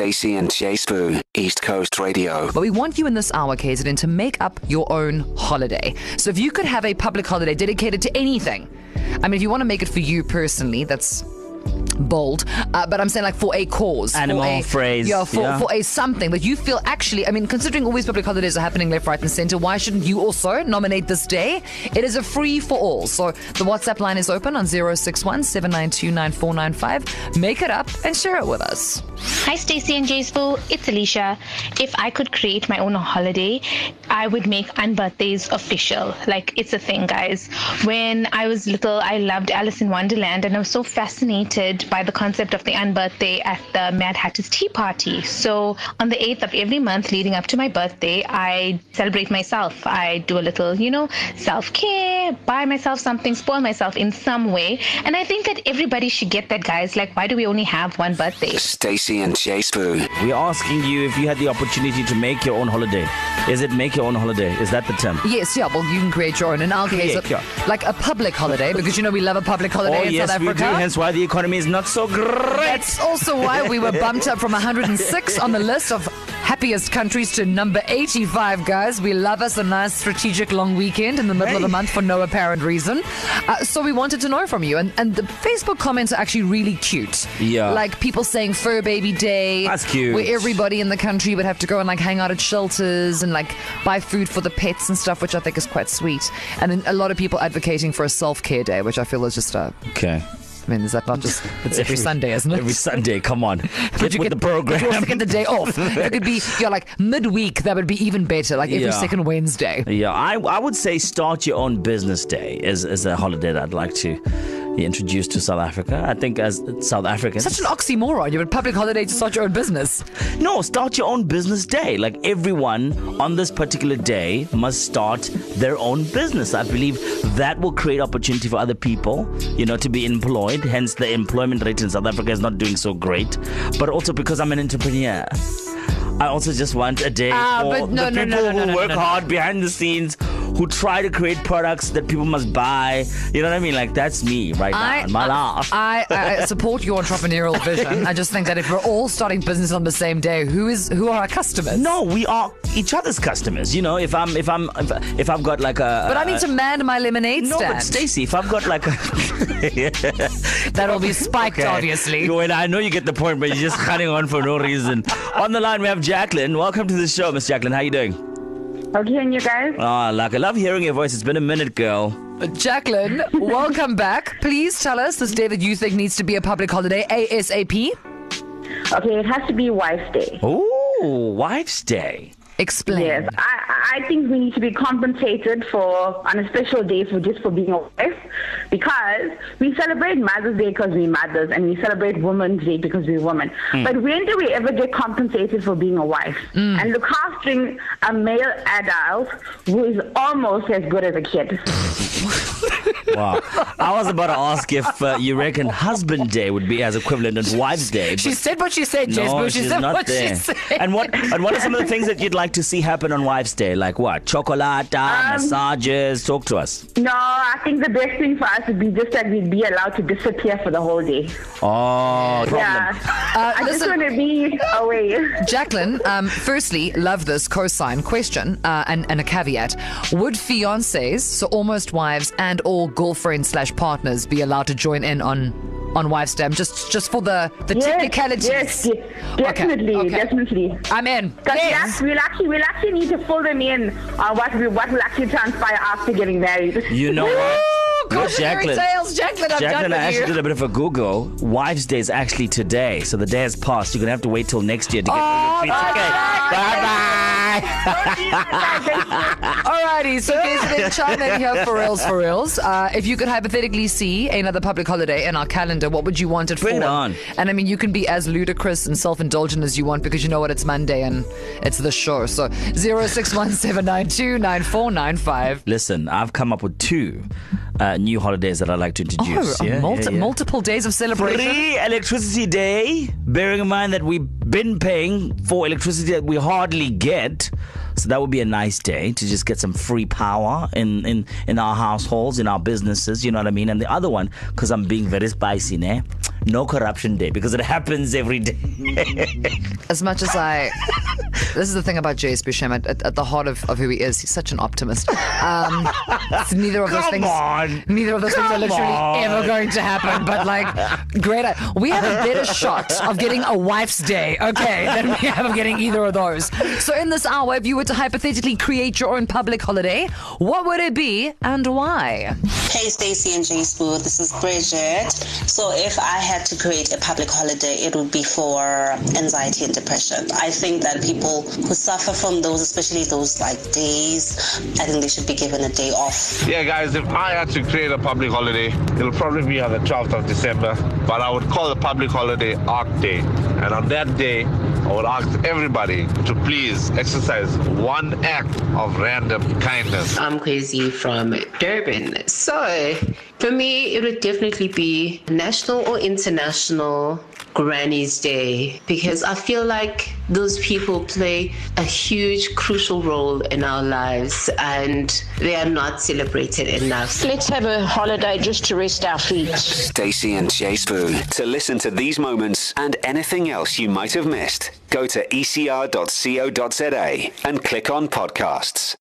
Stacey and J Sbu, East Coast Radio. But we want you in this hour, KZN, to make up your own holiday. So if you could have a public holiday dedicated to anything, I mean, if you want to make it for you personally, that's bold, uh, but I'm saying like for a cause, Animal, for a, phrase, yeah, for, yeah. for a something that you feel actually. I mean, considering all these public holidays are happening left, right, and centre, why shouldn't you also nominate this day? It is a free for all. So the WhatsApp line is open on 061 792 Make it up and share it with us. Hi, Stacey and J Sbu. It's Alicia. If I could create my own holiday, I would make unbirthdays official. Like, it's a thing, guys. When I was little, I loved Alice in Wonderland, and I was so fascinated by the concept of the unbirthday at the Mad Hatter's Tea Party. So, on the 8th of every month leading up to my birthday, I celebrate myself. I do a little, you know, self care, buy myself something, spoil myself in some way. And I think that everybody should get that, guys. Like, why do we only have one birthday? Stacey and J Sbu. We're asking you if you had the opportunity to make your own holiday. Is it make your own holiday? Is that the term? Yes, yeah, well, you can create your own. In our case, Create, yeah. like a public holiday, because you know we love a public holiday Oh, in yes, South we do. Hence why the economy is not so great. That's also why we were bumped up from 106 on the list of happiest countries to number 85, guys. We love us a nice strategic long weekend in the middle of the month for no apparent reason. Uh, so we wanted to know from you. And, and the Facebook comments are actually really cute. Yeah. Like people saying Fur Baby Day. That's cute. Where everybody in the country would have to go and like hang out at shelters and like buy food for the pets and stuff, which I think is quite sweet. And then a lot of people advocating for a self care day, which I feel is just a. Okay. I mean, is that not just. It's every Sunday, isn't it? Every Sunday, come on. Get you with get- the program. You also get the day off. It could be you're like midweek. That would be even better. Like every Yeah. second Wednesday. Yeah, I, I would say start your own business day is, is a holiday that I'd like to introduce to South Africa. I think as South Africans. Such an oxymoron. You have a public holiday to start your own business. No, start your own business day. Like everyone on this particular day must start their own business. I believe that will create opportunity for other people, you know, to be employed. Hence, the employment rate in South Africa is not doing so great. But also because I'm an entrepreneur. I also just want a day Ah, for no, the no, people no, who work hard behind the scenes, who try to create products that people must buy. You know what I mean? Like that's me right now. in my uh, life. I, I support your entrepreneurial vision. I just think that if we're all starting business on the same day, who is who are our customers? No, we are each other's customers. You know, if I'm if I'm if, if I've got like a But I need to man my lemonade No, but Stacey, if I've got like a That'll be spiked, Okay. obviously. Well, I know you get the point, but you're just cutting on for no reason. On the line, we have Jacqueline. Welcome to the show, Miss Jacqueline. How are you doing? Okay, and you guys? Ah, like I love hearing your voice. It's been a minute, girl. Jacqueline, welcome back. Please tell us this day that you think needs to be a public holiday ASAP. Okay, it has to be Wife's Day. Oh, Wife's Day. Explain. Yes, I, I think we need to be compensated for on a special day for just for being a wife, because we celebrate Mother's Day because we're mothers, and we celebrate Women's Day because we're women. But when do we ever get compensated for being a wife? And look after a male adult who is almost as good as a kid. Wow. I was about to ask if uh, you reckon Husband Day would be as equivalent as Wife's Day. She said what she said, Jess no, Boo. She she's said not what there. she said. And what and what are some of the things that you'd like to see happen on Wife's Day? Like what? Chocolate, massages. Talk to us. No, I think the best thing for us would be just that we'd be allowed to disappear for the whole day. Oh, problem. Yeah. Uh, I just want to be away. Jacqueline, um, firstly, love this cosign question uh, and, and a caveat. Would fiancés, so almost wives, and all girlfriends slash partners be allowed to join in on on Wives' Day? Just just for the, the technicalities. Yes, yes, de- definitely, okay. definitely. I'm in. Yes. we'll actually, we'll actually need to fill them in on what we, what will actually transpire after getting married. You know what? Look, Cautionary tales, Jacqueline. I'm Jacqueline, done I actually you. did a bit of a Google. Wives' Day is actually today, so the day has passed. You're gonna have to wait till next year to get Oh, your. Okay, bye bye. Alrighty, so guys, chime in here for reals, for reals. Uh, if you could hypothetically see another public holiday in our calendar, what would you want it Bring for? it on. And I mean, you can be as ludicrous and self-indulgent as you want because you know what, it's Monday and it's the show. So zero six one seven nine two nine four nine five. Listen, I've come up with two uh, new holidays that I'd like to Oh, introduce. yeah, multi- yeah, yeah. multiple days of celebration. Free electricity day, bearing in mind that we've been paying for electricity that we hardly get. So that would be a nice day to just get some free power in in in our households, in our businesses. You know what I mean? And the other one, because I'm being very spicy, ne? No corruption day because it happens every day. As much as I, this is the thing about Jay Spusham. At, at, at the heart of, of who he is, he's such an optimist. Um, neither of those Come things. on. Neither of those things are literally on. ever going to happen. But like, great. We have a better shot of getting a wife's day, okay, than we have of getting either of those. So in this hour, if you were to hypothetically create your own public holiday, what would it be and why? Hey, Stacey and J Sbu, this is Bridget. So, if I had to create a public holiday, it would be for anxiety and depression. I think that people who suffer from those, especially those like days, I think they should be given a day off. Yeah, guys, if I had to create a public holiday, it'll probably be on the 12th of December, but I would call the public holiday Arc Day. And on that day, I would ask everybody to please exercise one act of random kindness. I'm Kwezi from Durban. So, for me, it would definitely be national or international Granny's Day because I feel like those people play a huge, crucial role in our lives and they are not celebrated enough. Let's have a holiday just to rest our feet. Stacey and J Sbu. To listen to these moments and anything else you might have missed, go to ecr.co.za and click on podcasts.